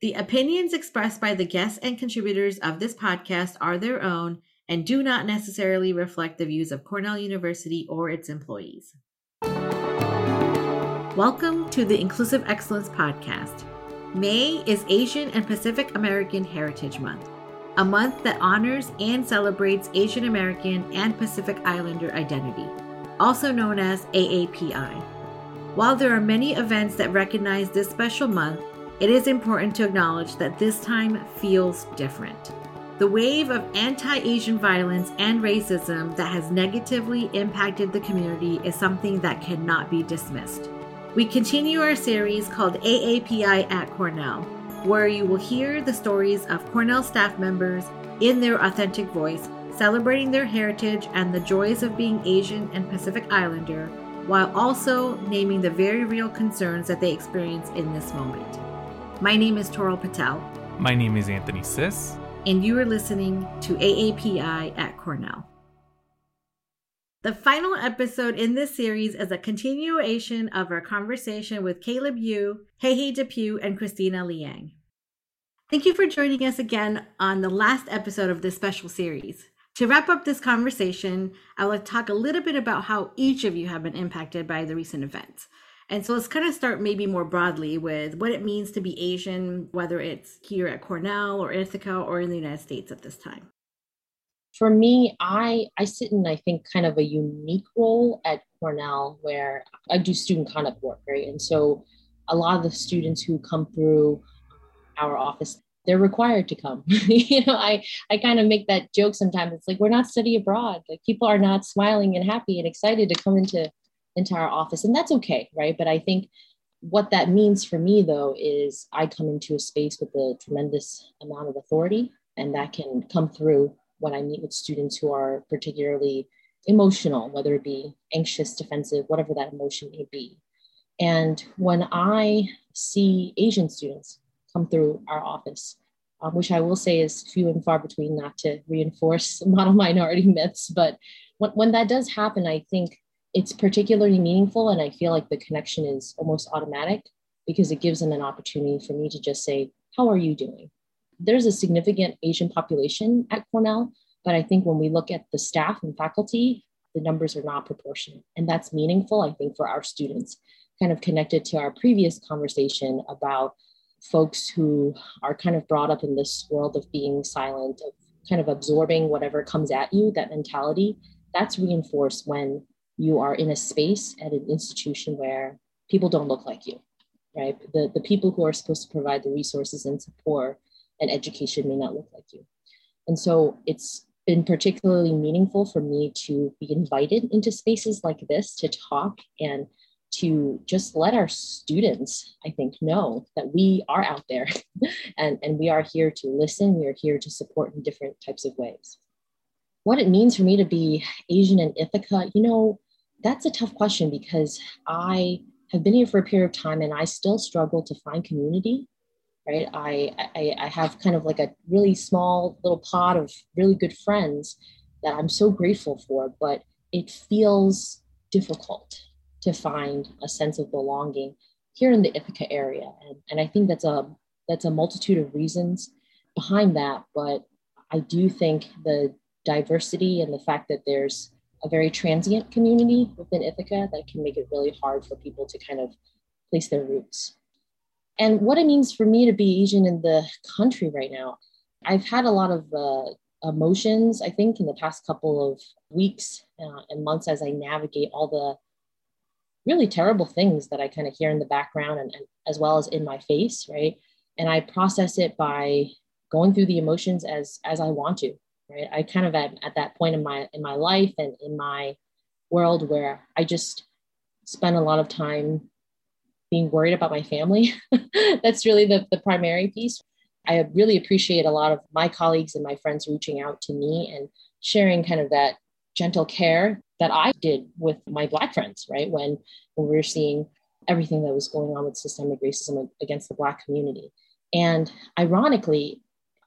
The opinions expressed by the guests and contributors of this podcast are their own and do not necessarily reflect the views of Cornell University or its employees. Welcome to the Inclusive Excellence Podcast. May is Asian and Pacific American Heritage Month, a month that honors and celebrates Asian American and Pacific Islander identity, also known as AAPI. While there are many events that recognize this special month, it is important to acknowledge that this time feels different. The wave of anti Asian violence and racism that has negatively impacted the community is something that cannot be dismissed. We continue our series called AAPI at Cornell, where you will hear the stories of Cornell staff members in their authentic voice, celebrating their heritage and the joys of being Asian and Pacific Islander, while also naming the very real concerns that they experience in this moment. My name is Toral Patel. My name is Anthony Sis. And you are listening to AAPI at Cornell. The final episode in this series is a continuation of our conversation with Caleb Yu, Heihei Depew, and Christina Liang. Thank you for joining us again on the last episode of this special series. To wrap up this conversation, I will talk a little bit about how each of you have been impacted by the recent events. And so let's kind of start maybe more broadly with what it means to be Asian, whether it's here at Cornell or Ithaca or in the United States at this time. For me, I I sit in I think kind of a unique role at Cornell where I do student conduct work, right? And so a lot of the students who come through our office they're required to come you know i i kind of make that joke sometimes it's like we're not study abroad like people are not smiling and happy and excited to come into our office. And that's okay, right? But I think what that means for me, though, is I come into a space with a tremendous amount of authority, and that can come through when I meet with students who are particularly emotional, whether it be anxious, defensive, whatever that emotion may be. And when I see Asian students come through our office, um, which I will say is few and far between, not to reinforce model minority myths, but when, when that does happen, I think it's particularly meaningful and i feel like the connection is almost automatic because it gives them an opportunity for me to just say how are you doing? There's a significant asian population at cornell but i think when we look at the staff and faculty the numbers are not proportionate. And that's meaningful i think for our students kind of connected to our previous conversation about folks who are kind of brought up in this world of being silent of kind of absorbing whatever comes at you that mentality. That's reinforced when you are in a space at an institution where people don't look like you, right? The, the people who are supposed to provide the resources and support and education may not look like you. And so it's been particularly meaningful for me to be invited into spaces like this to talk and to just let our students, I think, know that we are out there and, and we are here to listen, we are here to support in different types of ways. What it means for me to be Asian in Ithaca, you know, that's a tough question because I have been here for a period of time and I still struggle to find community. Right. I, I, I have kind of like a really small little pod of really good friends that I'm so grateful for, but it feels difficult to find a sense of belonging here in the Ithaca area. And, and I think that's a that's a multitude of reasons behind that. But I do think the diversity and the fact that there's a very transient community within Ithaca that can make it really hard for people to kind of place their roots. And what it means for me to be Asian in the country right now, I've had a lot of uh, emotions, I think, in the past couple of weeks uh, and months as I navigate all the really terrible things that I kind of hear in the background and, and as well as in my face, right? And I process it by going through the emotions as as I want to right? I kind of am at that point in my in my life and in my world where i just spend a lot of time being worried about my family. That's really the, the primary piece. I really appreciate a lot of my colleagues and my friends reaching out to me and sharing kind of that gentle care that i did with my black friends right? When when we were seeing everything that was going on with systemic racism against the black community. And ironically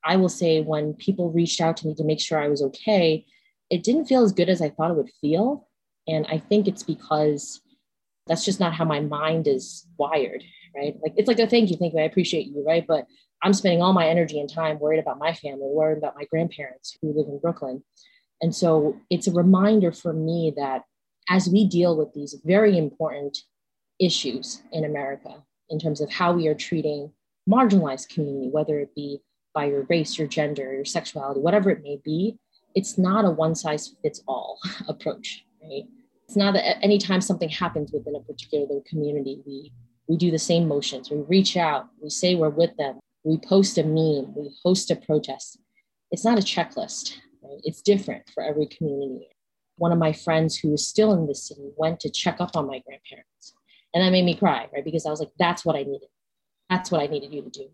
I will say when people reached out to me to make sure I was okay, it didn't feel as good as I thought it would feel. And I think it's because that's just not how my mind is wired, right? Like it's like a thank you, thank you, I appreciate you, right? But I'm spending all my energy and time worried about my family, worried about my grandparents who live in Brooklyn. And so it's a reminder for me that as we deal with these very important issues in America in terms of how we are treating marginalized community, whether it be by your race, your gender, your sexuality, whatever it may be, it's not a one size fits all approach, right? It's not that anytime something happens within a particular community, we we do the same motions. We reach out, we say we're with them, we post a meme, we host a protest. It's not a checklist. Right? It's different for every community. One of my friends who is still in this city went to check up on my grandparents. And that made me cry, right? Because I was like, that's what I needed. That's what I needed you to do.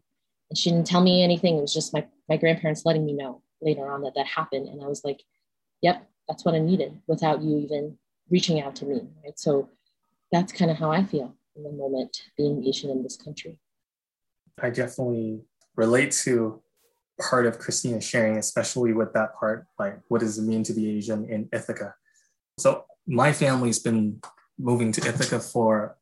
And she didn't tell me anything. It was just my, my grandparents letting me know later on that that happened. And I was like, yep, that's what I needed without you even reaching out to me, right? So that's kind of how I feel in the moment being Asian in this country. I definitely relate to part of Christina sharing, especially with that part, like what does it mean to be Asian in Ithaca? So my family's been moving to Ithaca for,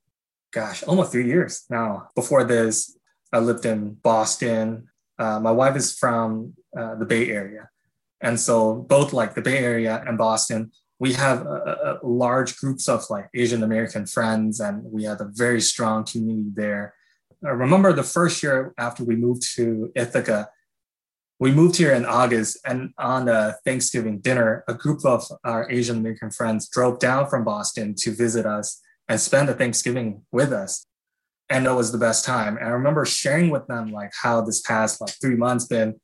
gosh, almost three years now. Before this, I lived in Boston. Uh, my wife is from uh, the Bay Area. And so both like the Bay Area and Boston, we have a, a large groups of like Asian American friends, and we had a very strong community there. I remember the first year after we moved to Ithaca, we moved here in August, and on a Thanksgiving dinner, a group of our Asian American friends drove down from Boston to visit us and spend the Thanksgiving with us. And it was the best time. And I remember sharing with them like how this past like three months been,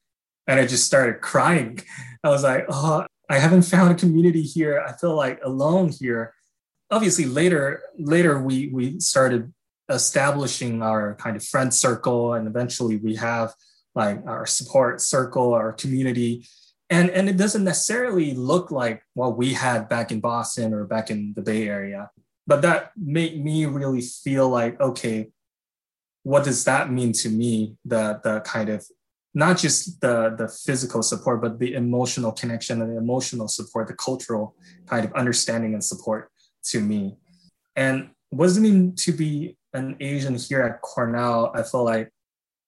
and I just started crying. I was like, oh, I haven't found a community here. I feel like alone here. Obviously, later, later we we started establishing our kind of friend circle, and eventually we have like our support circle, our community. And, and it doesn't necessarily look like what we had back in Boston or back in the Bay Area. But that made me really feel like, okay, what does that mean to me? The, the kind of not just the, the physical support, but the emotional connection and the emotional support, the cultural kind of understanding and support to me. And what does it mean to be an Asian here at Cornell? I feel like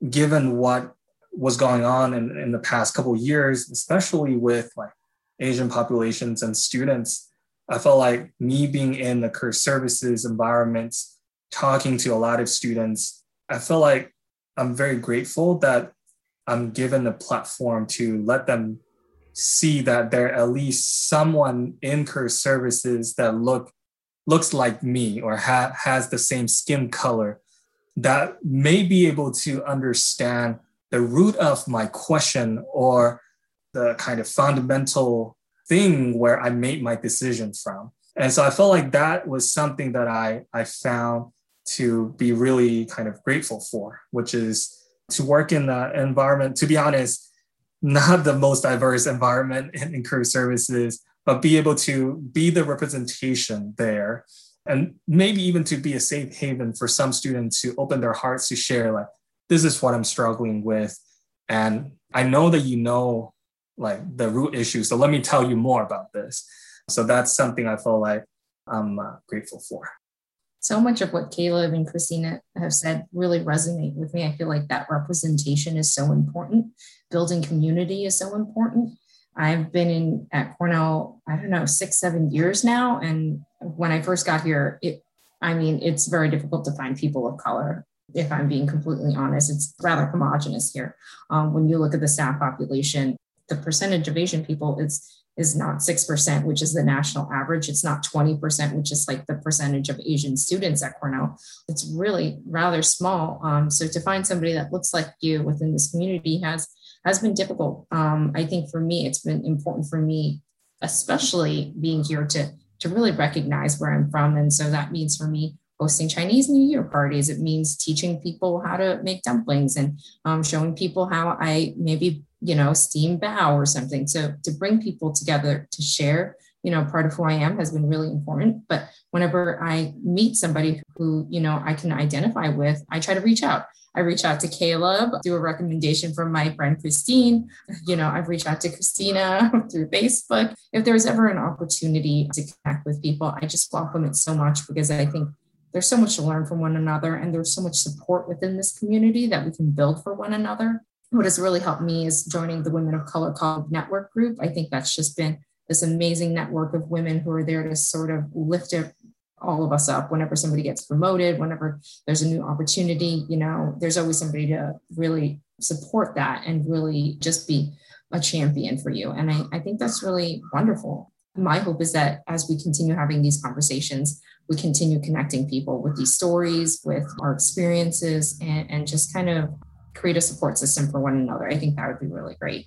given what was going on in, in the past couple years, especially with like Asian populations and students, I felt like me being in the career services environment, talking to a lot of students, I feel like I'm very grateful that I'm given the platform to let them see that there at least someone in career services that look looks like me or ha- has the same skin color that may be able to understand the root of my question or the kind of fundamental thing where I made my decision from. And so I felt like that was something that I, I found to be really kind of grateful for, which is to work in the environment, to be honest, not the most diverse environment in, in career services, but be able to be the representation there and maybe even to be a safe haven for some students to open their hearts to share like this is what I'm struggling with. And I know that you know like the root issue. So let me tell you more about this. So that's something I feel like I'm uh, grateful for. So much of what Caleb and Christina have said really resonate with me. I feel like that representation is so important. Building community is so important. I've been in at Cornell, I don't know, six, seven years now. And when I first got here, it I mean, it's very difficult to find people of color if I'm being completely honest. It's rather homogenous here. Um, when you look at the staff population, the percentage of Asian people is is not 6%, which is the national average. It's not 20%, which is like the percentage of Asian students at Cornell. It's really rather small. Um, so to find somebody that looks like you within this community has has been difficult. Um, I think for me, it's been important for me, especially being here to to really recognize where I'm from. And so that means for me hosting Chinese New Year parties. It means teaching people how to make dumplings and um, showing people how I maybe, you know, steam bao or something. So to bring people together to share, you know, part of who I am has been really important. But whenever I meet somebody who, you know, I can identify with, I try to reach out. I reach out to Caleb, do a recommendation from my friend Christine. You know, I've reached out to Christina through Facebook. If there's ever an opportunity to connect with people, I just welcome it so much because I think there's so much to learn from one another and there's so much support within this community that we can build for one another. What has really helped me is joining the women of color colleague network group. I think that's just been this amazing network of women who are there to sort of lift all of us up whenever somebody gets promoted whenever there's a new opportunity you know there's always somebody to really support that and really just be a champion for you. And I, I think that's really wonderful. My hope is that as we continue having these conversations we continue connecting people with these stories, with our experiences, and, and just kind of create a support system for one another. I think that would be really great.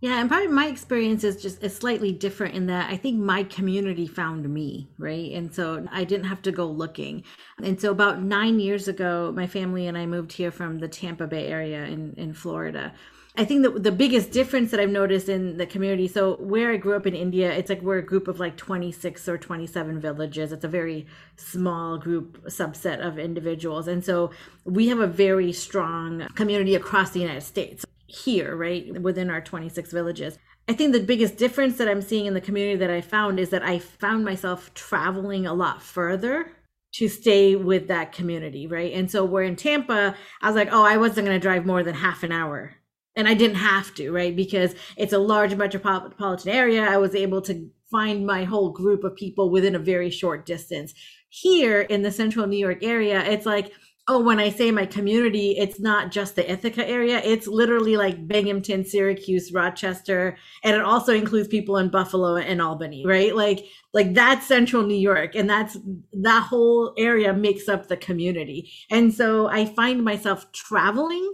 Yeah, and probably my experience is just is slightly different in that I think my community found me, right? And so I didn't have to go looking. And so about nine years ago, my family and I moved here from the Tampa Bay area in, in Florida. I think that the biggest difference that I've noticed in the community, so where I grew up in India, it's like we're a group of like 26 or 27 villages. It's a very small group subset of individuals. And so we have a very strong community across the United States here, right, within our 26 villages. I think the biggest difference that I'm seeing in the community that I found is that I found myself traveling a lot further to stay with that community, right? And so we're in Tampa. I was like, oh, I wasn't going to drive more than half an hour and I didn't have to, right? Because it's a large metropolitan area. I was able to find my whole group of people within a very short distance. Here in the central New York area, it's like, oh, when I say my community, it's not just the Ithaca area. It's literally like Binghamton, Syracuse, Rochester, and it also includes people in Buffalo and Albany, right? Like, like that's central New York, and that's that whole area makes up the community. And so I find myself traveling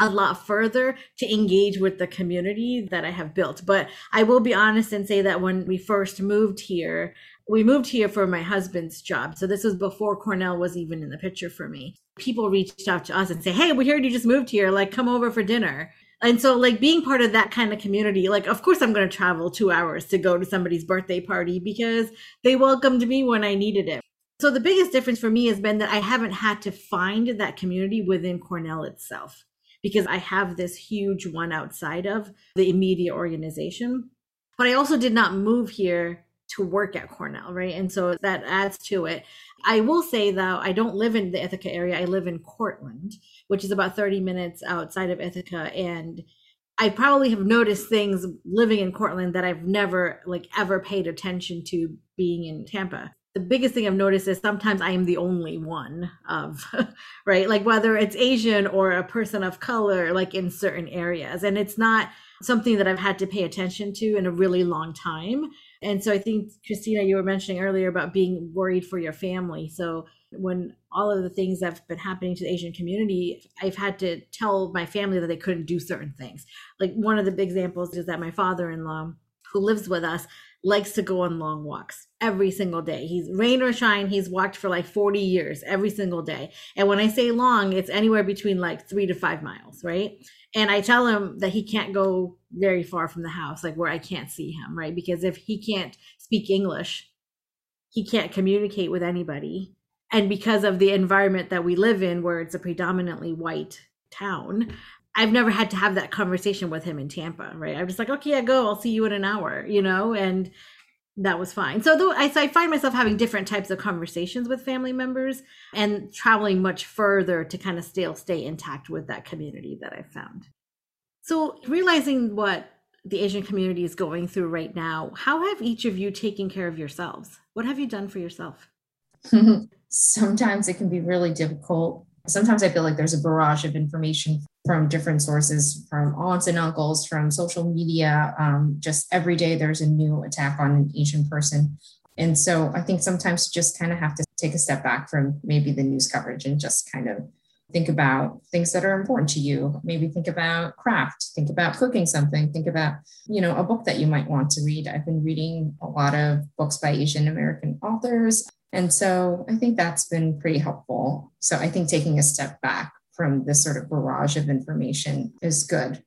a lot further to engage with the community that I have built. But I will be honest and say that when we first moved here, we moved here for my husband's job. So this was before Cornell was even in the picture for me. People reached out to us and say, Hey, we heard you just moved here. Like, come over for dinner. And so, like, being part of that kind of community, like, of course, I'm going to travel two hours to go to somebody's birthday party because they welcomed me when I needed it. So, the biggest difference for me has been that I haven't had to find that community within Cornell itself because I have this huge one outside of the immediate organization. But I also did not move here to work at Cornell, right? And so that adds to it. I will say though, I don't live in the Ithaca area. I live in Cortland, which is about 30 minutes outside of Ithaca. And I probably have noticed things living in Cortland that I've never like ever paid attention to being in Tampa the biggest thing I've noticed is sometimes I am the only one of, right? Like whether it's Asian or a person of color, like in certain areas. And it's not something that I've had to pay attention to in a really long time. And so I think, Christina, you were mentioning earlier about being worried for your family. So when all of the things that have been happening to the Asian community, I've had to tell my family that they couldn't do certain things. Like one of the big examples is that my father in law, who lives with us, likes to go on long walks every single day. He's rain or shine, he's walked for like 40 years every single day. And when I say long, it's anywhere between like three to five miles, right? And I tell him that he can't go very far from the house, like where I can't see him, right? Because if he can't speak English, he can't communicate with anybody. And because of the environment that we live in, where it's a predominantly white town, I've never had to have that conversation with him in Tampa, right? I'm just like, okay, I go, I'll see you in an hour, you know, and that was fine. So though I, so I find myself having different types of conversations with family members and traveling much further to kind of still stay intact with that community that I found. So realizing what the Asian community is going through right now, how have each of you taken care of yourselves? What have you done for yourself? Sometimes it can be really difficult. Sometimes I feel like there's a barrage of information from different sources, from aunts and uncles, from social media. Um, just every day there's a new attack on an Asian person. And so I think sometimes you just kind of have to take a step back from maybe the news coverage and just kind of think about things that are important to you. Maybe think about craft, think about cooking something, think about, you know, a book that you might want to read. I've been reading a lot of books by Asian American authors. And so I think that's been pretty helpful. So I think taking a step back from this sort of barrage of information is good.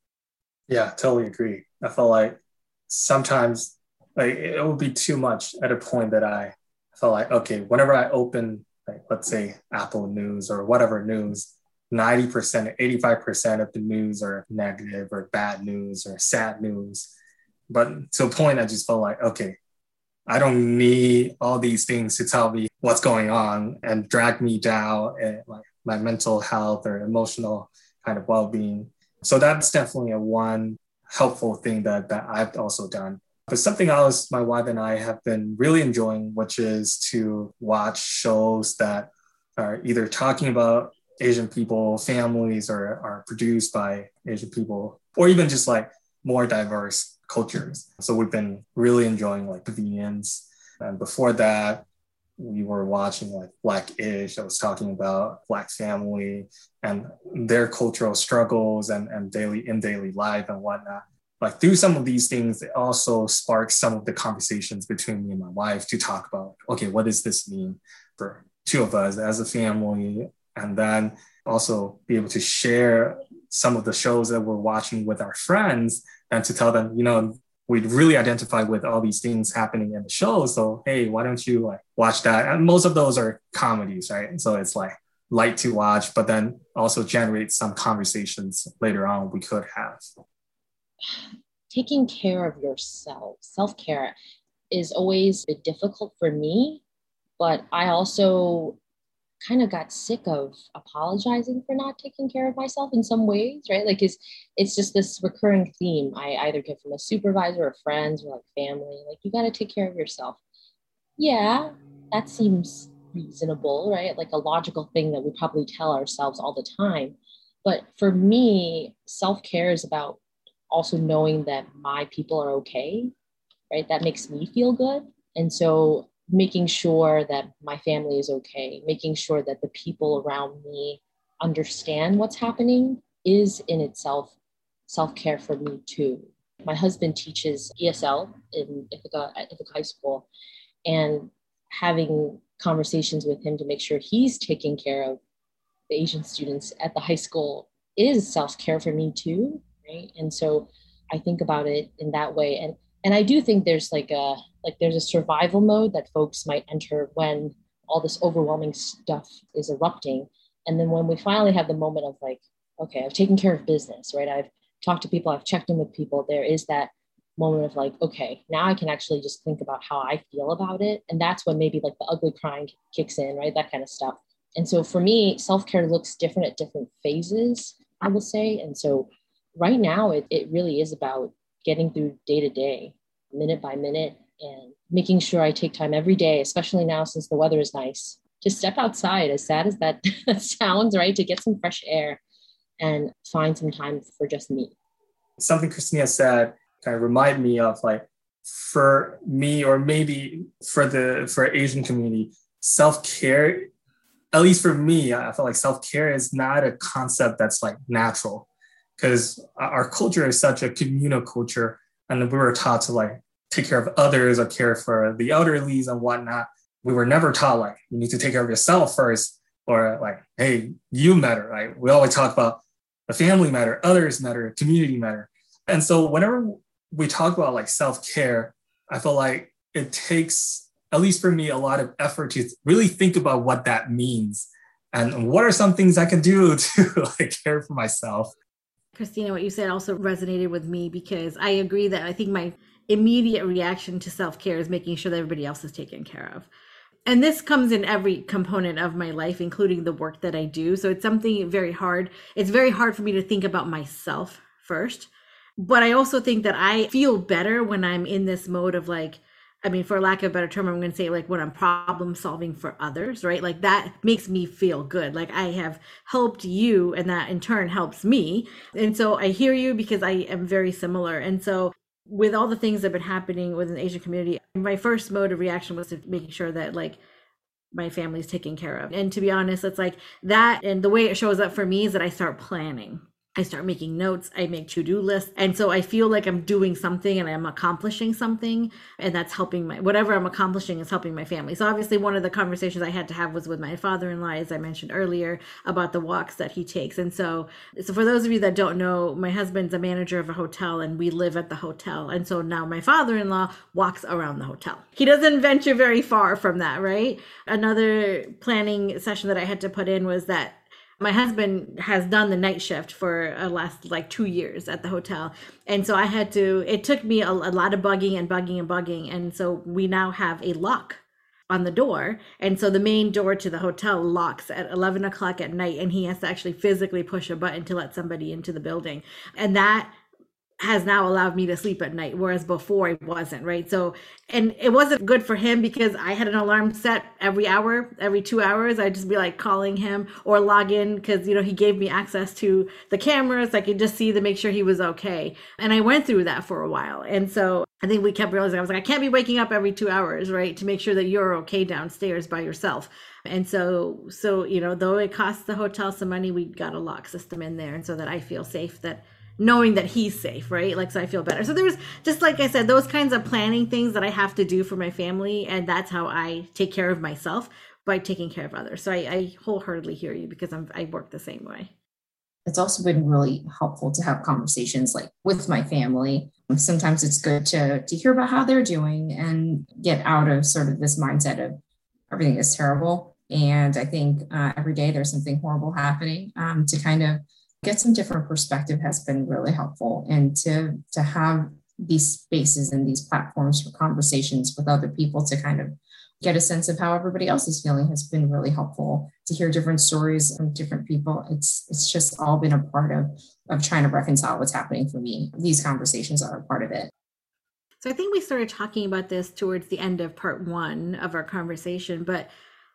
Yeah, totally agree. I felt like sometimes like it would be too much at a point that I felt like, okay, whenever I open, like let's say Apple News or whatever news, 90%, 85% of the news are negative or bad news or sad news. But to a point, I just felt like, okay, I don't need all these things to tell me what's going on and drag me down and like my mental health or emotional kind of well-being. So that's definitely a one helpful thing that, that I've also done. But something else my wife and I have been really enjoying, which is to watch shows that are either talking about Asian people, families, or are produced by Asian people, or even just like more diverse cultures. So we've been really enjoying like Pavilions. And before that, we were watching like Black-ish that was talking about Black family and their cultural struggles and, and daily in daily life and whatnot. Like through some of these things, it also sparks some of the conversations between me and my wife to talk about, okay, what does this mean for two of us as a family? And then also be able to share some of the shows that we're watching with our friends and to tell them, you know, we really identify with all these things happening in the show. So hey, why don't you like watch that? And most of those are comedies, right? So it's like light to watch, but then also generate some conversations later on we could have. Taking care of yourself, self care, is always difficult for me, but I also kind of got sick of apologizing for not taking care of myself in some ways, right? Like it's it's just this recurring theme I either get from a supervisor or friends or like family. Like you got to take care of yourself. Yeah, that seems reasonable, right? Like a logical thing that we probably tell ourselves all the time. But for me, self care is about also knowing that my people are okay, right? That makes me feel good. And so making sure that my family is okay, making sure that the people around me understand what's happening is in itself self care for me too. My husband teaches ESL in Ithaca at Ithaca High School, and having conversations with him to make sure he's taking care of the Asian students at the high school is self care for me too, right? And so I think about it in that way, and and I do think there's like a like there's a survival mode that folks might enter when all this overwhelming stuff is erupting. And then when we finally have the moment of like okay i've taken care of business right? I've talked to people i've checked in with people. There is that moment of like okay now i can actually just think about how i feel about it. And that's when maybe like the ugly crying kicks in right? That kind of stuff. And so for me self-care looks different at different phases i will say. And so right now it, it really is about getting through day to day minute by minute and making sure I take time every day, especially now since the weather is nice, to step outside, as sad as that sounds, right? To get some fresh air and find some time for just me. Something Christina said kind of remind me of like for me or maybe for the for Asian community, self-care, at least for me, I feel like self-care is not a concept that's like natural because our culture is such a communal culture and we were taught to like take care of others or care for the elderlies and whatnot. We were never taught like you need to take care of yourself first, or like, hey, you matter. Right? We always talk about the family matter, others matter, community matter. And so whenever we talk about like self-care, I feel like it takes, at least for me, a lot of effort to really think about what that means and what are some things I can do to like care for myself. Christina, what you said also resonated with me because I agree that I think my immediate reaction to self care is making sure that everybody else is taken care of. And this comes in every component of my life, including the work that I do. So it's something very hard. It's very hard for me to think about myself first. But I also think that I feel better when I'm in this mode of like, I mean, for lack of a better term, I'm going to say like when I'm problem solving for others, right? Like that makes me feel good. Like I have helped you and that in turn helps me. And so I hear you because I am very similar. And so with all the things that have been happening within the Asian community, my first mode of reaction was to making sure that like my family's taken care of. And to be honest, it's like that and the way it shows up for me is that I start planning. I start making notes, I make to do lists. And so I feel like I'm doing something and I'm accomplishing something. And that's helping my, whatever I'm accomplishing is helping my family. So obviously, one of the conversations I had to have was with my father in law, as I mentioned earlier, about the walks that he takes. And so, so for those of you that don't know, my husband's a manager of a hotel and we live at the hotel. And so now my father in law walks around the hotel. He doesn't venture very far from that, right? Another planning session that I had to put in was that my husband has done the night shift for a last like two years at the hotel. And so i had to it took me a, a lot of bugging and bugging and bugging. And so we now have a lock on the door. And so the main door to the hotel locks at 11 o'clock at night. And he has to actually physically push a button to let somebody into the building. And that has now allowed me to sleep at night whereas before it wasn't right? So and it wasn't good for him because i had an alarm set every hour every two hours. I'd just be like calling him or log in because you know he gave me access to the cameras. I could just see to make sure he was okay. And i went through that for a while. And so i think we kept realizing i was like i can't be waking up every two hours right to make sure that you're okay downstairs by yourself. And so so you know though it costs the hotel some money we got a lock system in there and so that i feel safe that knowing that he's safe, right? Like, so I feel better. So there's just like I said, those kinds of planning things that I have to do for my family, and that's how I take care of myself by taking care of others. So I, I wholeheartedly hear you because I'm I work the same way. It's also been really helpful to have conversations like with my family. Sometimes it's good to to hear about how they're doing and get out of sort of this mindset of everything is terrible. And I think uh, every day there's something horrible happening um, to kind of get some different perspective has been really helpful. And to to have these spaces and these platforms for conversations with other people to kind of get a sense of how everybody else is feeling has been really helpful. To hear different stories from different people it's it's just all been a part of of trying to reconcile what's happening for me. These conversations are a part of it. So i think we started talking about this towards the end of part one of our conversation but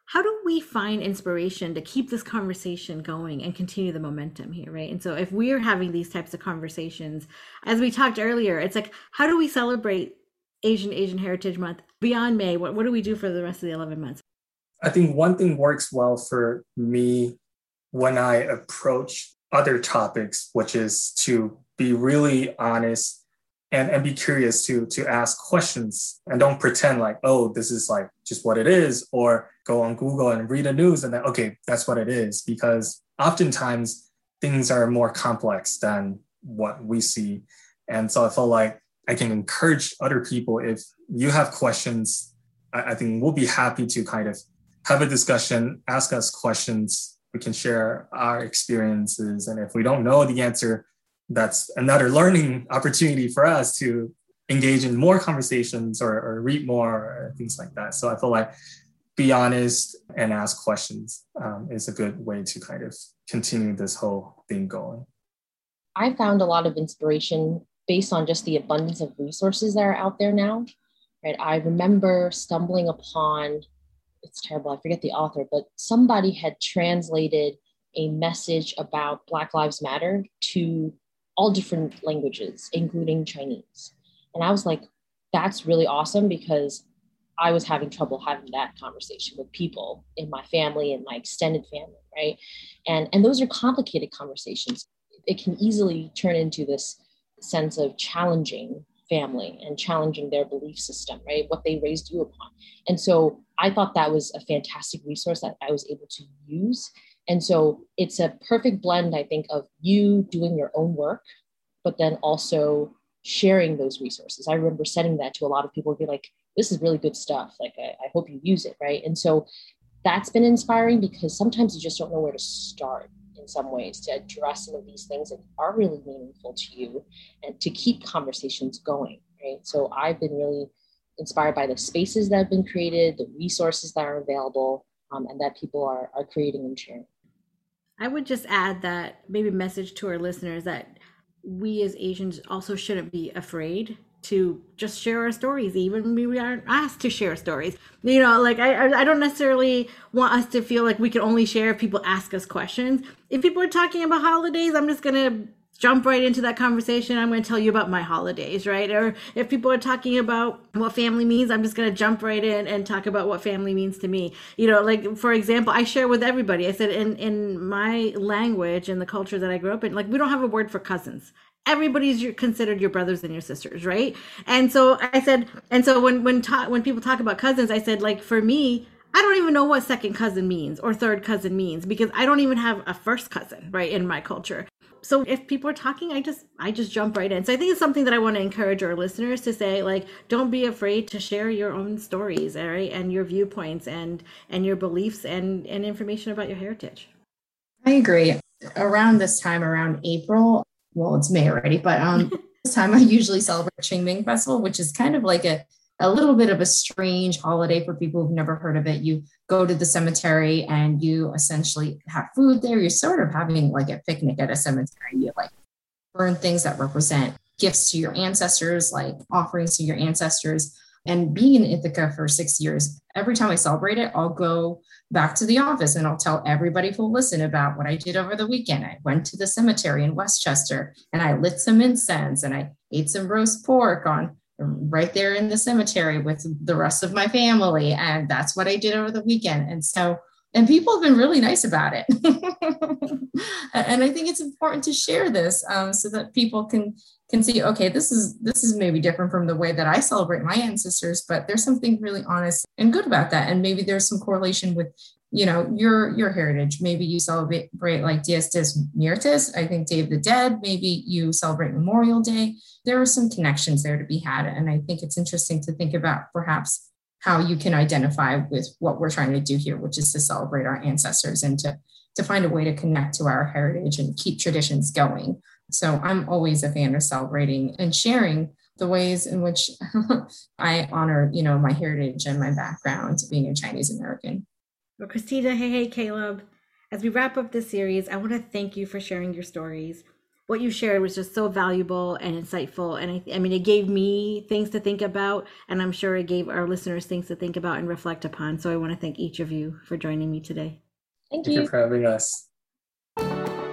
how do we find inspiration to keep this conversation going and continue the momentum here right? And so if we're having these types of conversations as we talked earlier it's like how do we celebrate asian asian heritage month beyond may? What, what do we do for the rest of the 11 months? I think one thing works well for me when i approach other topics which is to be really honest and, and be curious to to ask questions and don't pretend like oh this is like just what it is or go on google and read the news and then okay that's what it is. Because oftentimes things are more complex than what we see. And so i feel like i can encourage other people if you have questions I, I think we'll be happy to kind of have a discussion ask us questions. We can share our experiences. And if we don't know the answer that's another learning opportunity for us to engage in more conversations or, or read more or things like that. So I feel like be honest and ask questions um, is a good way to kind of continue this whole thing going. I found a lot of inspiration based on just the abundance of resources that are out there now. Right. I remember stumbling upon it's terrible, I forget the author, but somebody had translated a message about Black Lives Matter to all different languages, including Chinese. And I was like, that's really awesome because I was having trouble having that conversation with people in my family and my extended family, right? And and those are complicated conversations. It can easily turn into this sense of challenging family and challenging their belief system, right? What they raised you upon. And so I thought that was a fantastic resource that I was able to use and so it's a perfect blend, I think, of you doing your own work, but then also sharing those resources. I remember sending that to a lot of people, be like, this is really good stuff. Like, I, I hope you use it. Right. And so that's been inspiring because sometimes you just don't know where to start in some ways to address some of these things that are really meaningful to you and to keep conversations going. Right. So I've been really inspired by the spaces that have been created, the resources that are available, um, and that people are, are creating and sharing. I would just add that maybe message to our listeners that we as Asians also shouldn't be afraid to just share our stories, even when we aren't asked to share stories. You know, like I, I don't necessarily want us to feel like we can only share if people ask us questions. If people are talking about holidays, I'm just gonna jump right into that conversation. I'm going to tell you about my holidays, right? Or if people are talking about what family means, I'm just going to jump right in and talk about what family means to me. You know, like for example, I share with everybody. I said in in my language and the culture that I grew up in, like we don't have a word for cousins everybody's considered your brothers and your sisters right and so i said and so when when ta- when people talk about cousins i said like for me I don't even know what second cousin means or third cousin means because I don't even have a first cousin, right, in my culture so if people are talking i just i just jump right in so i think it's something that i want to encourage our listeners to say like don't be afraid to share your own stories right and your viewpoints and and your beliefs and and information about your heritage I agree. Around this time, around April, well, it's May already, but um, this time I usually celebrate Qingming Festival, which is kind of like a a little bit of a strange holiday for people who've never heard of it. You go to the cemetery and you essentially have food there. You're sort of having like a picnic at a cemetery. You like burn things that represent gifts to your ancestors, like offerings to your ancestors. And being in Ithaca for six years, every time I celebrate it, I'll go back to the office and I'll tell everybody who'll listen about what I did over the weekend. I went to the cemetery in Westchester and I lit some incense and I ate some roast pork on right there in the cemetery with the rest of my family. And that's what I did over the weekend. And so, and people have been really nice about it. and I think it's important to share this um, so that people can can see, okay, this is this is maybe different from the way that I celebrate my ancestors, but there's something really honest and good about that. And maybe there's some correlation with you know your your heritage. Maybe you celebrate like dias de muertos i think day of the dead maybe you celebrate memorial day. There are some connections there to be had and i think it's interesting to think about perhaps how you can identify with what we're trying to do here which is to celebrate our ancestors and to to find a way to connect to our heritage and keep traditions going. So i'm always a fan of celebrating and sharing the ways in which i honor you know my heritage and my background being a chinese american well, Christina, Heihei, Caleb. As we wrap up this series, I want to thank you for sharing your stories. What you shared was just so valuable and insightful. And I, I mean, it gave me things to think about, and I'm sure it gave our listeners things to think about and reflect upon. So I want to thank each of you for joining me today. Thank, Thank you. you for having us.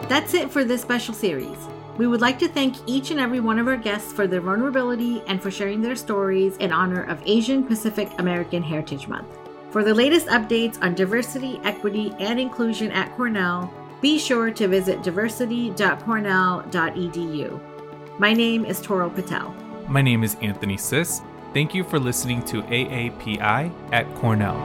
That's it for this special series. We would like to thank each and every one of our guests for their vulnerability and for sharing their stories in honor of Asian Pacific American Heritage Month. For the latest updates on diversity, equity, and inclusion at Cornell, be sure to visit diversity.cornell.edu. My name is Toral Patel. My name is Anthony Sis. Thank you for listening to AAPI at Cornell.